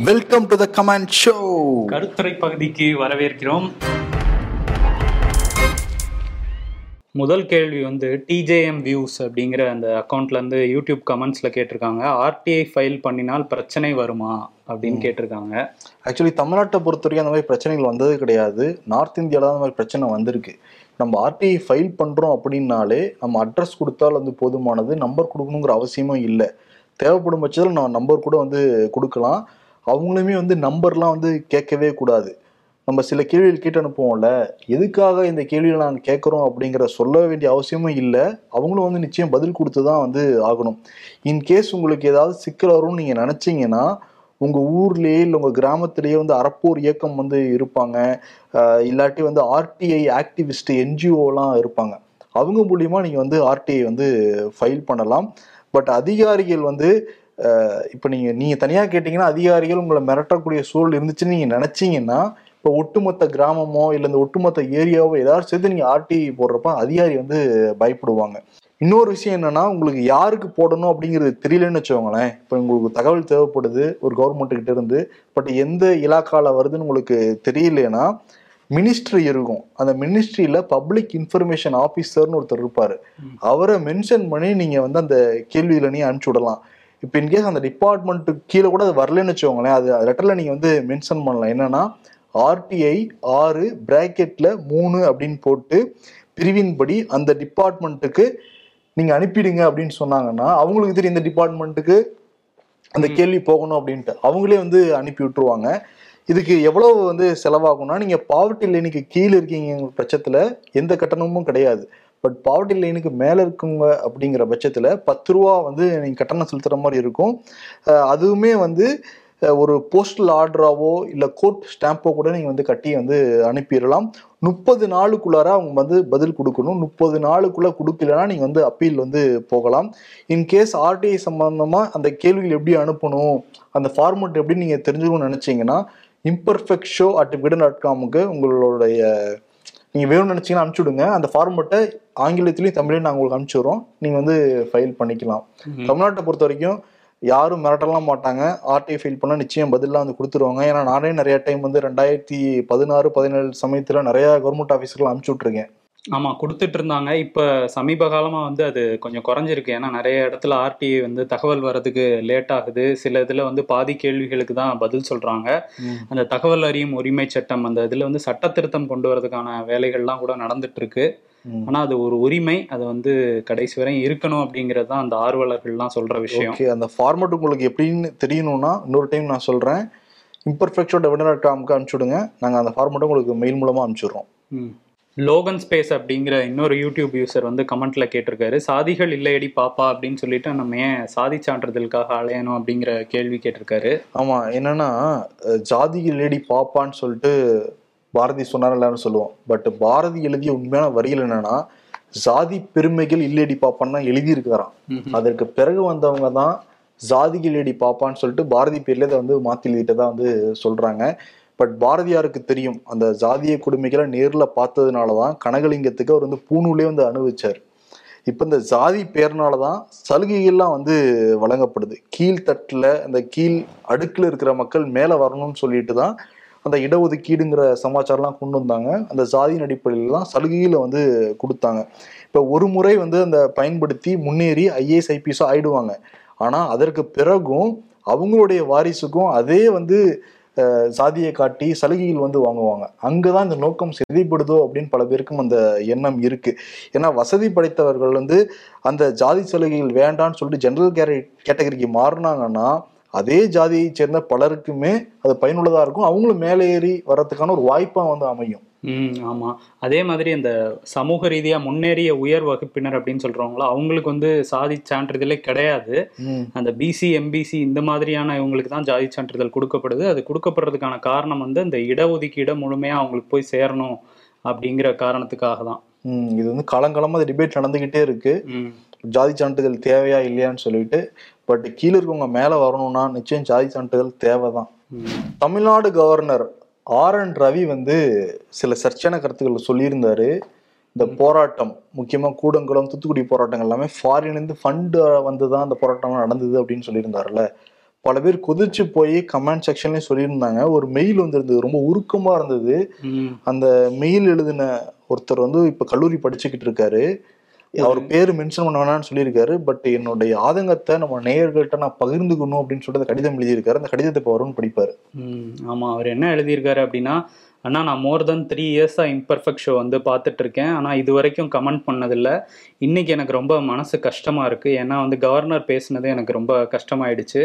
Welcome to the comment show கருத்துரை பகுதிக்கு வரவேற்கிறோம். முதல் கேள்வி வந்து டிஜேஎம் வியூஸ் அப்படிங்கிற அந்த அக்கௌண்ட்ல இருந்து யூடியூப் கமெண்ட்ஸ்ல கேட்டிருக்காங்க. ஆர்டிஐ ஃபைல் பண்ணினால் பிரச்சனை வருமா அப்படின்னு கேட்டிருக்காங்க. ஆக்சுவலி தமிழ்நாட்டை பொறுத்தவரைக்கும் அந்த மாதிரி பிரச்சனைகள் வந்தது கிடையாது. நார்த் இந்தியாவில் தான் அந்த மாதிரி பிரச்சனை வந்திருக்கு. நம்ம ஆர்டிஐ ஃபைல் பண்ணுறோம் அப்படின்னாலே நம்ம அட்ரஸ் கொடுத்தால் வந்து போதுமானது. நம்பர் கொடுக்கணுங்கிற அவசியமும் இல்லை. தேவைப்படும் பட்சத்தில் நம்ம நம்பர் கூட வந்து கொடுக்கலாம். அவங்களுமே வந்து நம்பர்லாம் வந்து கேட்கவே கூடாது. நம்ம சில கேள்விகள் கேட்டு அனுப்புவோம்ல எதுக்காக இந்த கேள்வியை நாங்கள் கேட்குறோம் அப்படிங்கிற சொல்ல வேண்டிய அவசியமும் இல்லை. அவங்களும் வந்து நிச்சயம் பதில் கொடுத்து தான் வந்து ஆகணும். இன்கேஸ் உங்களுக்கு ஏதாவது சிக்கல் வரும்னு நீங்கள் நினச்சிங்கன்னா உங்கள் ஊர்லேயே இல்லை உங்கள் கிராமத்திலேயே வந்து அறப்போர் இயக்கம் வந்து இருப்பாங்க. இல்லாட்டி வந்து ஆர்டிஐ ஆக்டிவிஸ்ட் என்ஜிஓலாம் இருப்பாங்க. அவங்க மூலியமாக நீங்கள் வந்து ஆர்டிஐ வந்து ஃபைல் பண்ணலாம். பட் அதிகாரிகள் வந்து இப்போ நீங்கள் நீங்கள் தனியாக கேட்டிங்கன்னா அதிகாரிகள் உங்களை மிரட்டக்கூடிய சூழல் இருந்துச்சுன்னு நீங்கள் நினச்சிங்கன்னா இப்போ ஒட்டுமொத்த கிராமமோ இல்லை இந்த ஒட்டுமொத்த ஏரியாவோ ஏதாவது சேர்த்து நீங்கள் ஆர்டிஐ போடுறப்ப அதிகாரி வந்து பயப்படுவாங்க. இன்னொரு விஷயம் என்னன்னா உங்களுக்கு யாருக்கு போடணும் அப்படிங்கிறது தெரியலன்னு வச்சுக்கோங்களேன். இப்போ உங்களுக்கு தகவல் தேவைப்படுது ஒரு கவர்மெண்ட் கிட்ட இருந்து பட் எந்த இலாக்கால வருதுன்னு உங்களுக்கு தெரியலனா மினிஸ்ட்ரி இருக்கும். அந்த மினிஸ்ட்ரியில பப்ளிக் இன்ஃபர்மேஷன் ஆஃபீஸர்னு ஒருத்தர் இருப்பாரு. அவரை மென்ஷன் பண்ணி நீங்க வந்து அந்த கேள்வியில நீ அனுப்பிச்சு விடலாம். இப்போ இன்கேஸ் அந்த டிபார்ட்மெண்ட்டுக்கு கீழே கூட அது வரலன்னு வச்சுக்கோங்களேன் அது லெட்டர்ல நீங்க வந்து மென்ஷன் பண்ணலாம். என்னன்னா ஆர்டிஐ ஆறு பிராக்கெட்ல மூணு அப்படின்னு போட்டு பிரிவின்படி அந்த டிபார்ட்மெண்ட்டுக்கு நீங்க அனுப்பிடுங்க அப்படின்னு சொன்னாங்கன்னா அவங்களுக்கு தெரியும் இந்த டிபார்ட்மெண்ட்டுக்கு அந்த கேள்வி போகணும் அப்படின்ட்டு. அவங்களே வந்து அனுப்பி விட்டுருவாங்க. இதுக்கு எவ்வளவு வந்து செலவாகும்னா நீங்க பாவர்ட்டி லைனுக்கு கீழே இருக்கீங்க பட்சத்துல எந்த கட்டணமும் கிடையாது. பட் பாவர்ட்டி லைனுக்கு மேலே இருக்குங்க அப்படிங்கிற பட்சத்தில் பத்து ரூபா வந்து நீங்கள் கட்டணம் செலுத்துகிற மாதிரி இருக்கும். அதுவுமே வந்து ஒரு போஸ்டல் ஆர்டராவோ இல்லை கோர்ட் ஸ்டாம்போ கூட நீங்கள் வந்து கட்டி வந்து அனுப்பிடலாம். முப்பது நாளுக்குள்ளார அவங்க வந்து பதில் கொடுக்கணும். முப்பது நாளுக்குள்ளே கொடுக்கலன்னா நீங்கள் வந்து அப்பீல் வந்து போகலாம். இன்கேஸ் ஆர்டிஐ சம்மந்தமாக அந்த கேள்விகள் எப்படி அனுப்பணும் அந்த ஃபார்மெட் எப்படி நீங்கள் தெரிஞ்சுக்கணும்னு நினச்சிங்கன்னா imperfect show at Vikatan dot காமுக்கு உங்களுடைய நீங்கள் வேணும்னு நினச்சிங்கன்னா அனுப்பிச்சி விடுங்க அந்த ஃபார்மெட்டை ஆங்கிலத்திலையும் தமிழையும் நாங்கள் உங்களுக்கு அனுப்பிச்சி விட்றோம். நீங்கள் வந்து ஃபைல் பண்ணிக்கலாம். தமிழ்நாட்டை பொறுத்த வரைக்கும் யாரும் மிரட்டலாம் மாட்டாங்க. ஆர்டிஐ ஃபைல் பண்ணால் நிச்சயம் பதிலாக வந்து கொடுத்துருவாங்க. ஏன்னா நானே நிறைய டைம் வந்து ரெண்டாயிரத்தி பதினாறு பதினேழு சமயத்தில் நிறைய கவர்மெண்ட் ஆஃபீஸர்லாம் அனுப்பிச்சி விட்ருக்கேன் ஆமா கொடுத்துட்டு இருந்தாங்க இப்ப சமீப காலமா வந்து அது கொஞ்சம் குறைஞ்சிருக்கு. ஏன்னா நிறைய இடத்துல ஆர்டிஐ வந்து தகவல் வர்றதுக்கு லேட் ஆகுது. சில இதுல வந்து பாதி கேள்விகளுக்கு தான் பதில் சொல்றாங்க. அந்த தகவல் அறியும் உரிமை சட்டம் அந்த இதுல வந்து சட்ட திருத்தம் கொண்டு வரதுக்கான வேலைகள்லாம் கூட நடந்துட்டு இருக்கு ம். ஆனா அது ஒரு உரிமை. அது வந்து கடைசி வரை இருக்கணும் அப்படிங்கிறது தான் அந்த ஆர்வலர்கள்லாம் சொல்ற விஷயம். ஓகே அந்த ஃபார்மெட் உங்களுக்கு எப்படின்னு தெரியணும்னா இன்னொரு டைம் நான் சொல்கிறேன் இம்பர்ஃபெக்ஷோட விடன் டாட் காமுக்கு அனுப்பிச்சி விடுங்க நாங்கள் அந்த ஃபார்மெட்டை உங்களுக்கு மெயில் மூலமாக அனுப்பிச்சிடுறோம். ம். லோகன் ஸ்பேஸ் அப்படிங்கிற இன்னொரு யூடியூப் யூசர் வந்து கமெண்ட்ல கேட்டிருக்காரு. சாதிகள் இல்லையடி பாப்பா அப்படின்னு சொல்லிட்டு நம்ம ஏன் சாதி சான்றிதழுக்காக அலையணும் அப்படிங்கிற கேள்வி கேட்டிருக்காரு. ஆமாம் என்னன்னா ஜாதி லேடி பாப்பான்னு சொல்லிட்டு பாரதி சொன்னார் எல்லாரும் சொல்லுவோம். பட் பாரதி எழுதிய உண்மையான வரிகள் என்னன்னா ஜாதி பெருமைகள் இல்லேடி பாப்பான்னு தான் எழுதியிருக்காராம் அதற்கு பிறகு வந்தவங்க தான் ஜாதிகள் லேடி பாப்பான்னு சொல்லிட்டு பாரதி பேர்ல இதை வந்து மாத்தி எழுதிட்டதா வந்து சொல்றாங்க. பட் பாரதியாருக்கு தெரியும் அந்த ஜாதிய கொடுமைகளை நேரில் பார்த்ததுனால தான் கனகலிங்கத்துக்கு அவர் வந்து பூணூலே வந்து அனுபவிச்சார். இப்போ இந்த ஜாதி பேர்னால தான் சலுகைகள்லாம் வந்து வழங்கப்படுது. கீழ்த்தட்டில் அந்த கீழ் அடுக்கில் இருக்கிற மக்கள் மேலே வரணும்னு சொல்லிட்டு தான் அந்த இடஒதுக்கீடுங்கிற சமாச்சாரம்லாம் கொண்டு வந்தாங்க. அந்த ஜாதியின் அடிப்படையில் தான் சலுகையில் வந்து கொடுத்தாங்க. இப்போ ஒரு முறை வந்து அந்த பயன்படுத்தி முன்னேறி ஐஏஎஸ் ஐபிஎஸோ ஆயிடுவாங்க. ஆனால் அதற்கு பிறகும் அவங்களுடைய வாரிசுக்கும் அதே வந்து சாதியை காட்டி சலுகைகள் வந்து வாங்குவாங்க. அங்கதான் இந்த நோக்கம் செதிப்படுதோ அப்படின்னு பல பேருக்கும் அந்த எண்ணம் இருக்கு. ஏன்னா வசதி படைத்தவர்கள் வந்து அந்த ஜாதி சலுகைகள் வேண்டாம்னு சொல்லிட்டு ஜெனரல் கேரி கேட்டகரிக்கு மாறினாங்கன்னா அதே ஜாதியை சேர்ந்த பலருக்குமே அது பயனுள்ளதாக இருக்கும். அவங்களும் மேலே ஏறி வர்றதுக்கான ஒரு வாய்ப்பாக வந்து அமையும். ம் ஆமா. அதே மாதிரி அந்த சமூக ரீதியா முன்னேறிய உயர் வகுப்பினர் அப்படின்னு சொல்றவங்களோ அவங்களுக்கு வந்து சாதி சான்றிதழே கிடையாது. அந்த பிசி எம்பிசி இந்த மாதிரியான இவங்களுக்கு தான் ஜாதி சான்றிதழ் கொடுக்கப்படுது. அது கொடுக்கப்படுறதுக்கான காரணம் வந்து இந்த இடஒதுக்கீடு முழுமையா அவங்களுக்கு போய் சேரணும் அப்படிங்கிற காரணத்துக்காக தான். இது வந்து காலங்காலமா அது டிபேட் நடந்துகிட்டே இருக்கு. ம். ஜாதி சான்றிதழ் தேவையா இல்லையான்னு சொல்லிட்டு பட் கீழே இருக்கவங்க மேல வரணும்னா நிச்சயம் ஜாதி சான்றிதழ் தேவைதான். ம். Tamil Nadu governor R N Ravi வந்து சில சர்ச்சையான கருத்துக்கள் சொல்லியிருந்தாரு. இந்த போராட்டம் முக்கியமா கூடங்குளம் தூத்துக்குடி போராட்டங்கள் எல்லாமே ஃபாரின்லேருந்து ஃபண்டு வந்து தான் அந்த போராட்டம்லாம் நடந்தது அப்படின்னு சொல்லியிருந்தாருல்ல. பல பேர் கொதிச்சு போய் கமெண்ட் செக்ஷன்லயும் சொல்லியிருந்தாங்க. ஒரு மெயில் வந்திருந்தது ரொம்ப உருக்கமா இருந்தது. அந்த மெயில் எழுதின ஒருத்தர் வந்து இப்ப கல்லூரி படிச்சுக்கிட்டு இருக்காரு. அவர் பேர் மென்ஷன் பண்ண வேணாம்னு சொல்லியிருக்காரு பட் என்னுடைய ஆதங்கத்தை நம்ம நேயர்கள்ட்ட நான் பகிர்ந்துக்கணும் அப்படின்னு சொல்லிட்டு கடிதம் எழுதியிருக்காரு. அந்த கடிதத்தை இப்போ வரும்னு படிப்பாரு. ம், ஆமா அவர் என்ன எழுதியிருக்காரு அப்படின்னா அண்ணா நான் மோர் தென் த்ரீ இயர்ஸா இம்பர்ஃபெக்ட் ஷோ வந்து பார்த்துட்டு இருக்கேன் ஆனா இது வரைக்கும் கமெண்ட் பண்ணதில்ல. இன்னைக்கு எனக்கு ரொம்ப மனசு கஷ்டமா இருக்கு. ஏன்னா வந்து கவர்னர் பேசுனது எனக்கு ரொம்ப கஷ்டமாயிடுச்சு.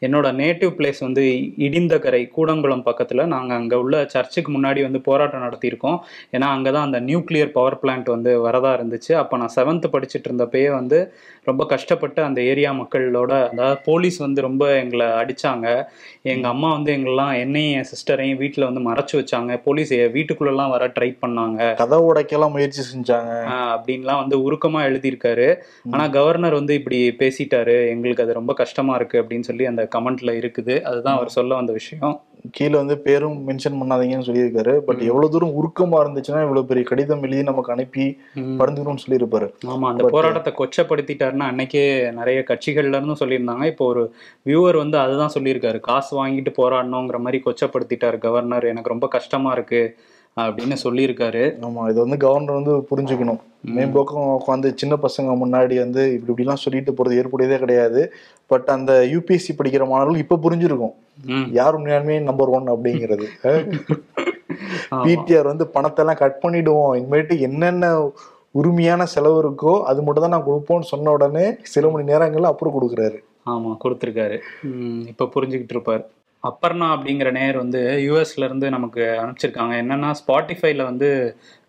என்னோட நேட்டிவ் பிளேஸ் வந்து இடிந்தகரை கூடங்குளம் பக்கத்துல நாங்க அங்க உள்ள சர்ச்சுக்கு முன்னாடி வந்து போராட்டம் நடத்தியிருக்கோம். ஏன்னா அங்கதான் அந்த நியூக்ளியர் பவர் பிளான்ட் வந்து வரதா இருந்துச்சு. அப்ப நான் செவன்த் படிச்சுட்டு இருந்தப்பயே வந்து ரொம்ப கஷ்டப்பட்டு அந்த ஏரியா மக்களோட அதாவது போலீஸ் வந்து ரொம்ப எங்களை அடிச்சாங்க. எங்க அம்மா வந்து எங்களெல்லாம் என்னையும் என் சிஸ்டரையும் வீட்டுல வந்து மறைச்சு வச்சாங்க. போலீஸ் வீட்டுக்குள்ளெல்லாம் வர ட்ரை பண்ணாங்க. கதை உடைக்கலாம் முயற்சி செஞ்சாங்க. அப்படின்லாம் வந்து உருக்கமா எழுதியிருக்காரு. ஆனா கவர்னர் வந்து இப்படி பேசிட்டாரு. எங்களுக்கு அது ரொம்ப கஷ்டமா இருக்கு அப்படின்னு சொல்லி அந்த கமெண்ட்ல இருக்குது. அதுதான் அவர் சொல்ல வந்த விஷயம். கீழே வந்து பேரும் மென்ஷன் பண்ணாதீங்கன்னு சொல்லியிருக்காரு. பட் எவ்வளவு தூரம் உருக்கமா இருந்துச்சுன்னா இவ்வளவு பெரிய கடிதம் எழுதி நமக்கு அனுப்பி ம். பரிந்துக்கணும்னு சொல்லியிருப்பாரு. ஆமா அந்த போராட்டத்தை கொச்சப்படுத்திட்டாருன்னா அன்னைக்கே நிறைய கட்சிகள்ல இருந்தும் சொல்லியிருந்தாங்க. இப்போ ஒரு வியூவர் வந்து அதுதான் சொல்லியிருக்காரு. காசு வாங்கிட்டு போராடணுங்கிற மாதிரி கொச்சப்படுத்திட்டாரு கவர்னர் எனக்கு ரொம்ப கஷ்டமா இருக்கு. அப்படின்னு சொல்லியிருக்காரு. ஆமா இது வந்து கவர்னர் வந்து புரிஞ்சுக்கணும். மேம்போக்கம் உட்காந்து சின்ன பசங்க முன்னாடி வந்து இப்படி இப்படிலாம் சொல்லிட்டு போறது ஏற்புடையதே கிடையாது. பட் அந்த யூபிஎஸ்சி படிக்கிற மாணவர்கள் இப்ப புரிஞ்சிருக்கும். யார் உண்மையாலுமே நம்பர் ஒன் அப்படிங்கிறது. பிடிஆர் வந்து பணத்தை எல்லாம் கட் பண்ணிடுவோம். இனிமேட்டு என்னென்ன உரிமையான செலவு இருக்கோ அது மட்டும் தான் நான் கொடுப்போம்னு சொன்ன உடனே சில மணி நேரங்கள்ல அப்புறம் கொடுக்குறாரு. ஆமா கொடுத்துருக்காரு. இப்ப புரிஞ்சுக்கிட்டு இருப்பாரு. அப்பர்ணா அப்படிங்கிற நேர் வந்து யூஎஸ்ல இருந்து நமக்கு அனுப்பிச்சிருக்காங்க. என்னன்னா ஸ்பாட்டிஃபைல வந்து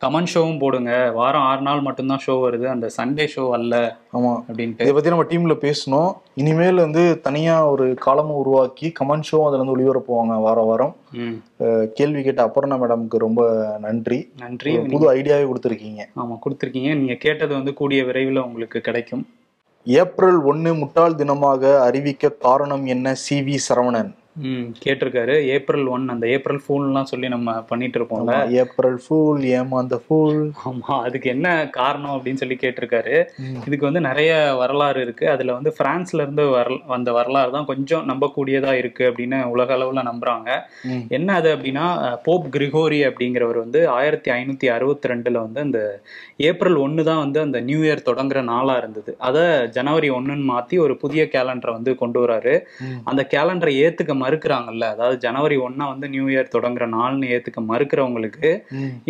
கமெண்ட் ஷோவும் போடுங்க. வாரம் ஆறு நாள் மட்டும்தான் ஷோ வருது. அந்த சண்டே ஷோ அல்ல ஆமா. அப்படின்ட்டு. இதை பத்தி நம்ம டீம்ல பேசணும். இனிமேல் வந்து தனியா ஒரு காலமும் உருவாக்கி கமெண்ட் ஷோ அதுல வந்து ஒளிபரப்புவாங்க வாரம். வாரம் கேள்வி கேட்ட அபர்ணா மேடம்க்கு ரொம்ப நன்றி. நன்றி. புது ஐடியாவே கொடுத்துருக்கீங்க. ஆமா கொடுத்துருக்கீங்க. நீங்க கேட்டது வந்து கூடிய விரைவில் உங்களுக்கு கிடைக்கும். ஏப்ரல் ஒன்னு முட்டாள் தினமாக அறிவிக்க காரணம் என்ன சி வி சரவணன்? ம் கேட்டிருக்காரு. ஏப்ரல் ஒன் அந்த ஏப்ரல் ஃபூல்லாம் சொல்லி நம்ம பண்ணிட்டு இருப்போம்ல ஏப்ரல் ஃபூல் ஏமாந்த ஃபூல் ஆமா அதுக்கு என்ன காரணம் அப்படின்னு சொல்லி கேட்டிருக்காரு. இதுக்கு வந்து நிறைய வரலாறு இருக்கு. அதுல வந்து பிரான்ஸ்ல இருந்து வர வந்த வரலாறு தான் கொஞ்சம் நம்பக்கூடியதா இருக்கு அப்படின்னு உலக அளவுல நம்புறாங்க. என்ன அது அப்படின்னா போப் கிரிகோரி அப்படிங்கிறவர் வந்து ஆயிரத்தி ஐநூத்தி அறுபத்தி ரெண்டுல வந்து அந்த ஏப்ரல் ஒன்று தான் வந்து அந்த நியூ இயர் தொடங்குற நாளா இருந்தது. அதை ஜனவரி ஒன்றுன்னு மாத்தி ஒரு புதிய கேலண்டரை வந்து கொண்டு வராரு. அந்த கேலண்டரை ஏத்துக்க மறுக்கிறாங்கல்ல. அதாவது ஜனவரி ஒன்னா வந்து நியூ இயர் தொடங்குற நாள்னு ஏத்துக்க மறுக்கிறவங்களுக்கு.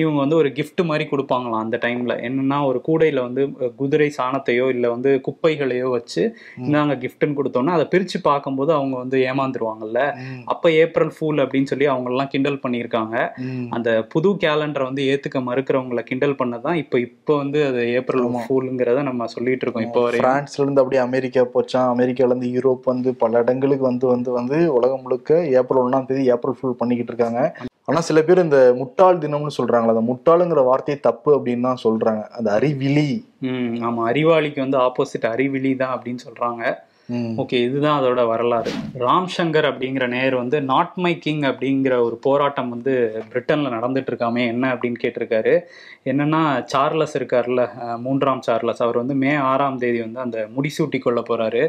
இவங்க வந்து ஒரு gift மாதிரி கொடுப்பாங்களாம் அந்த டைம்ல என்னன்னா ஒரு கூடையில வந்து குதிரை சாணத்தையோ இல்ல வந்து குப்பைகளையோ வச்சு இந்தாங்க கிஃப்ட்னு கொடுத்தோன்னா அதை பிரிச்சு பார்க்கும்போது அவங்க வந்து ஏமாந்துருவாங்கல்ல. அப்ப ஏப்ரல் ஃபூல் அப்படின்னு சொல்லி அவங்க எல்லாம் கிண்டல் பண்ணியிருக்காங்க. அந்த புது கேலண்டரை வந்து ஏத்துக்க மறுக்கிறவங்கள கிண்டல் பண்ணதான் இப்ப இப்ப வந்து அது ஏப்ரல் ஃபூலுங்கிறத நம்ம சொல்லிட்டு இருக்கோம் இப்போ பிரான்ஸ்ல இருந்து அப்படியே அமெரிக்கா போச்சான் அமெரிக்கால இருந்து யூரோப் வந்து பல இடங்களுக்கு வந்து வந்து வந்து உலகம் முழுக்க ஏப்ரல் ஒன்றாம் தேதி ஏப்ரல் ஃபுல் பண்ணிக்கிட்டு இருக்காங்க. ஆனா சில பேர் இந்த முட்டாள் தினம்னு சொல்றாங்களா அந்த முட்டாளுங்கிற வார்த்தை தப்பு அப்படின்னு தான் சொல்றாங்க. அது அறிவிலி. ம் ஆமா. அறிவாளிக்கு வந்து ஆப்போசிட் அறிவிலி தான் அப்படின்னு சொல்றாங்க. ஓகே இதுதான் அதோட வரலாறு. ராம் சங்கர் அப்படிங்கிற நேர் வந்து நாட் மை கிங் அப்படிங்கிற ஒரு போராட்டம் வந்து பிரிட்டன்ல நடந்துட்டு இருக்காமே என்ன அப்படின்னு கேட்டிருக்காரு. என்னன்னா சார்லஸ் இருக்கார்ல மூன்றாம் சார்லஸ். அவர் வந்து மே ஆறாம் தேதி வந்து அந்த முடிசூட்டி கொள்ள போறாரு.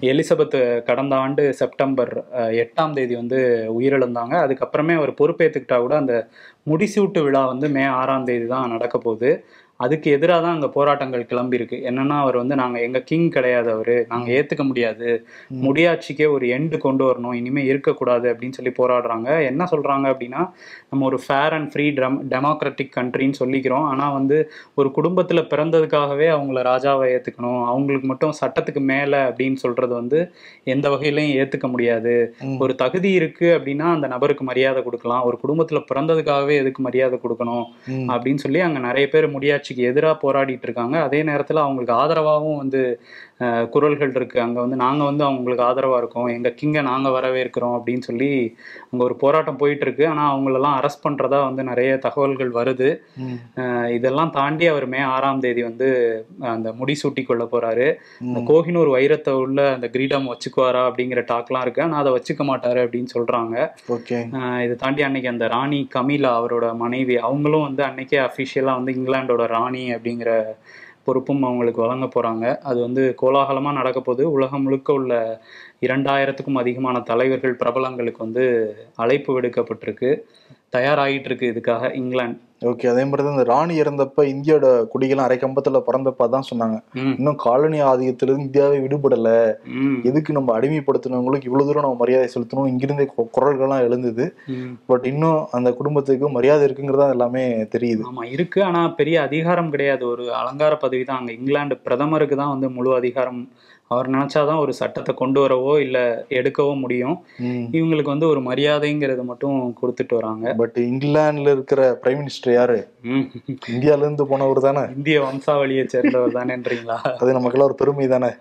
எலிசபெத் கடந்த ஆண்டு செப்டம்பர் எட்டாம் தேதி வந்து உயிரிழந்தாங்க. அதுக்கப்புறமே அவர் பொறுப்பேற்றுக்கிட்டா கூட அந்த முடிசூட்டு விழா வந்து மே ஆறாம் தேதி தான் நடக்க போகுது. அதுக்கு எதிராக தான் அங்கே போராட்டங்கள் கிளம்பி இருக்கு என்னன்னா அவர் வந்து நாங்கள் எங்க கிங் கிடையாது அவரு. நாங்கள் ஏத்துக்க முடியாது. முடியாட்சிக்கே ஒரு எண்டு கொண்டு வரணும். இனிமே இருக்கக்கூடாது அப்படின்னு சொல்லி போராடுறாங்க. என்ன சொல்றாங்க அப்படின்னா நம்ம ஒரு fair and free dem democratic கண்ட்ரின்னு சொல்லிக்கிறோம். ஆனா வந்து ஒரு குடும்பத்துல பிறந்ததுக்காகவே அவங்கள ராஜாவை ஏத்துக்கணும். அவங்களுக்கு மட்டும் சட்டத்துக்கு மேல அப்படின்னு சொல்றது வந்து எந்த வகையிலையும் ஏத்துக்க முடியாது. ஒரு தகுதி இருக்கு அப்படின்னா அந்த நபருக்கு மரியாதை கொடுக்கலாம். ஒரு குடும்பத்துல பிறந்ததுக்காகவே எதுக்கு மரியாதை கொடுக்கணும். அப்படின்னு சொல்லி அங்க நிறைய பேர் கட்சிக்கு எதிராக போராடிட்டு இருக்காங்க. அதே நேரத்தில் அவங்களுக்கு ஆதரவாகவும் வந்து குரல்கள் இருக்கு. அங்க வந்து நாங்க வந்து அவங்களுக்கு ஆதரவா இருக்கோம். எங்க கிங்க நாங்க வரவேற்கிறோம் அப்படின்னு சொல்லி அங்க ஒரு போராட்டம் போயிட்டு இருக்கு. ஆனா அவங்களெல்லாம் அரெஸ்ட் பண்றதா வந்து நிறைய தகவல்கள் வருது. இதெல்லாம் தாண்டி அவர் மே ஆறாம் தேதி வந்து அந்த முடிசூட்டி கொள்ள போறாரு இந்த கோஹினூர் வைரத்தை உள்ள அந்த கிரீடம் வச்சுக்குவாரா அப்படிங்கிற டாக்லாம் இருக்கு. ஆனா அதை வச்சுக்க மாட்டாரு அப்படின்னு சொல்றாங்க. ஓகே. ஆஹ் இதை தாண்டி அன்னைக்கு அந்த ராணி கமீலா அவரோட மனைவி அவங்களும் வந்து அன்னைக்கே அஃபிஷியலாக வந்து இங்கிலாண்டோட ராணி அப்படிங்கிற பொறுப்பும் அவங்களுக்கு வழங்க போகிறாங்க அது வந்து கோலாகலமாக நடக்க போகுது. உலகம் முழுக்க உள்ள இரண்டாயிரத்துக்கும் அதிகமான தலைவர்கள் பிரபலங்களுக்கு வந்து அழைப்பு விடுக்கப்பட்டிருக்கு. தயாராகிட்டு இருக்கு இதுக்காக இங்கிலாந்து. ஓகே அதே மாதிரி தான் இந்த ராணி இறந்தப்ப இந்தியோட குடிகள்லாம் அரை கம்பத்துல பறந்தப்ப தான் சொன்னாங்க. இன்னும் காலனி ஆதிக்கத்திலிருந்து இந்தியாவே விடுபடல. எதுக்கு நம்ம அடிமைப்படுத்தினவங்களுக்கு இவ்வளவு தூரம் நம்ம மரியாதை செலுத்தணும். இங்கிருந்தே குரல்கள்லாம் எழுந்தது. பட் இன்னும் அந்த குடும்பத்துக்கு மரியாதை இருக்குங்கிறதா எல்லாமே தெரியுது. ஆமா இருக்கு. ஆனா பெரிய அதிகாரம் கிடையாது. ஒரு அலங்கார பதவி தான் அங்க. இங்கிலாந்து பிரதமருக்கு தான் வந்து முழு அதிகாரம் அவர் நினைச்சாதான் ஒரு சட்டத்தை கொண்டு வரவோ இல்ல எடுக்கவோ முடியும். இவங்களுக்கு வந்து ஒரு மரியாதைங்கிறது மட்டும் கொடுத்துட்டு வராங்க. பட் இங்கிலாந்துல இருக்கிற பிரைம் மினிஸ்டர் யாரு. இந்தியால இருந்து போனவர் தானே? இந்திய வம்சாவளியை சேர்ந்தவர் தானேன்றீங்களா? அது நமக்கெல்லாம் ஒரு பெருமை தானே?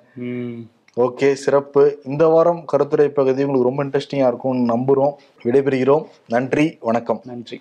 ஓகே சிறப்பு. இந்த வாரம் கருத்துரை பகுதி உங்களுக்கு ரொம்ப இன்ட்ரெஸ்டிங்கா இருக்கும்னு நம்புறோம் விடைபெறுகிறோம். நன்றி வணக்கம். நன்றி.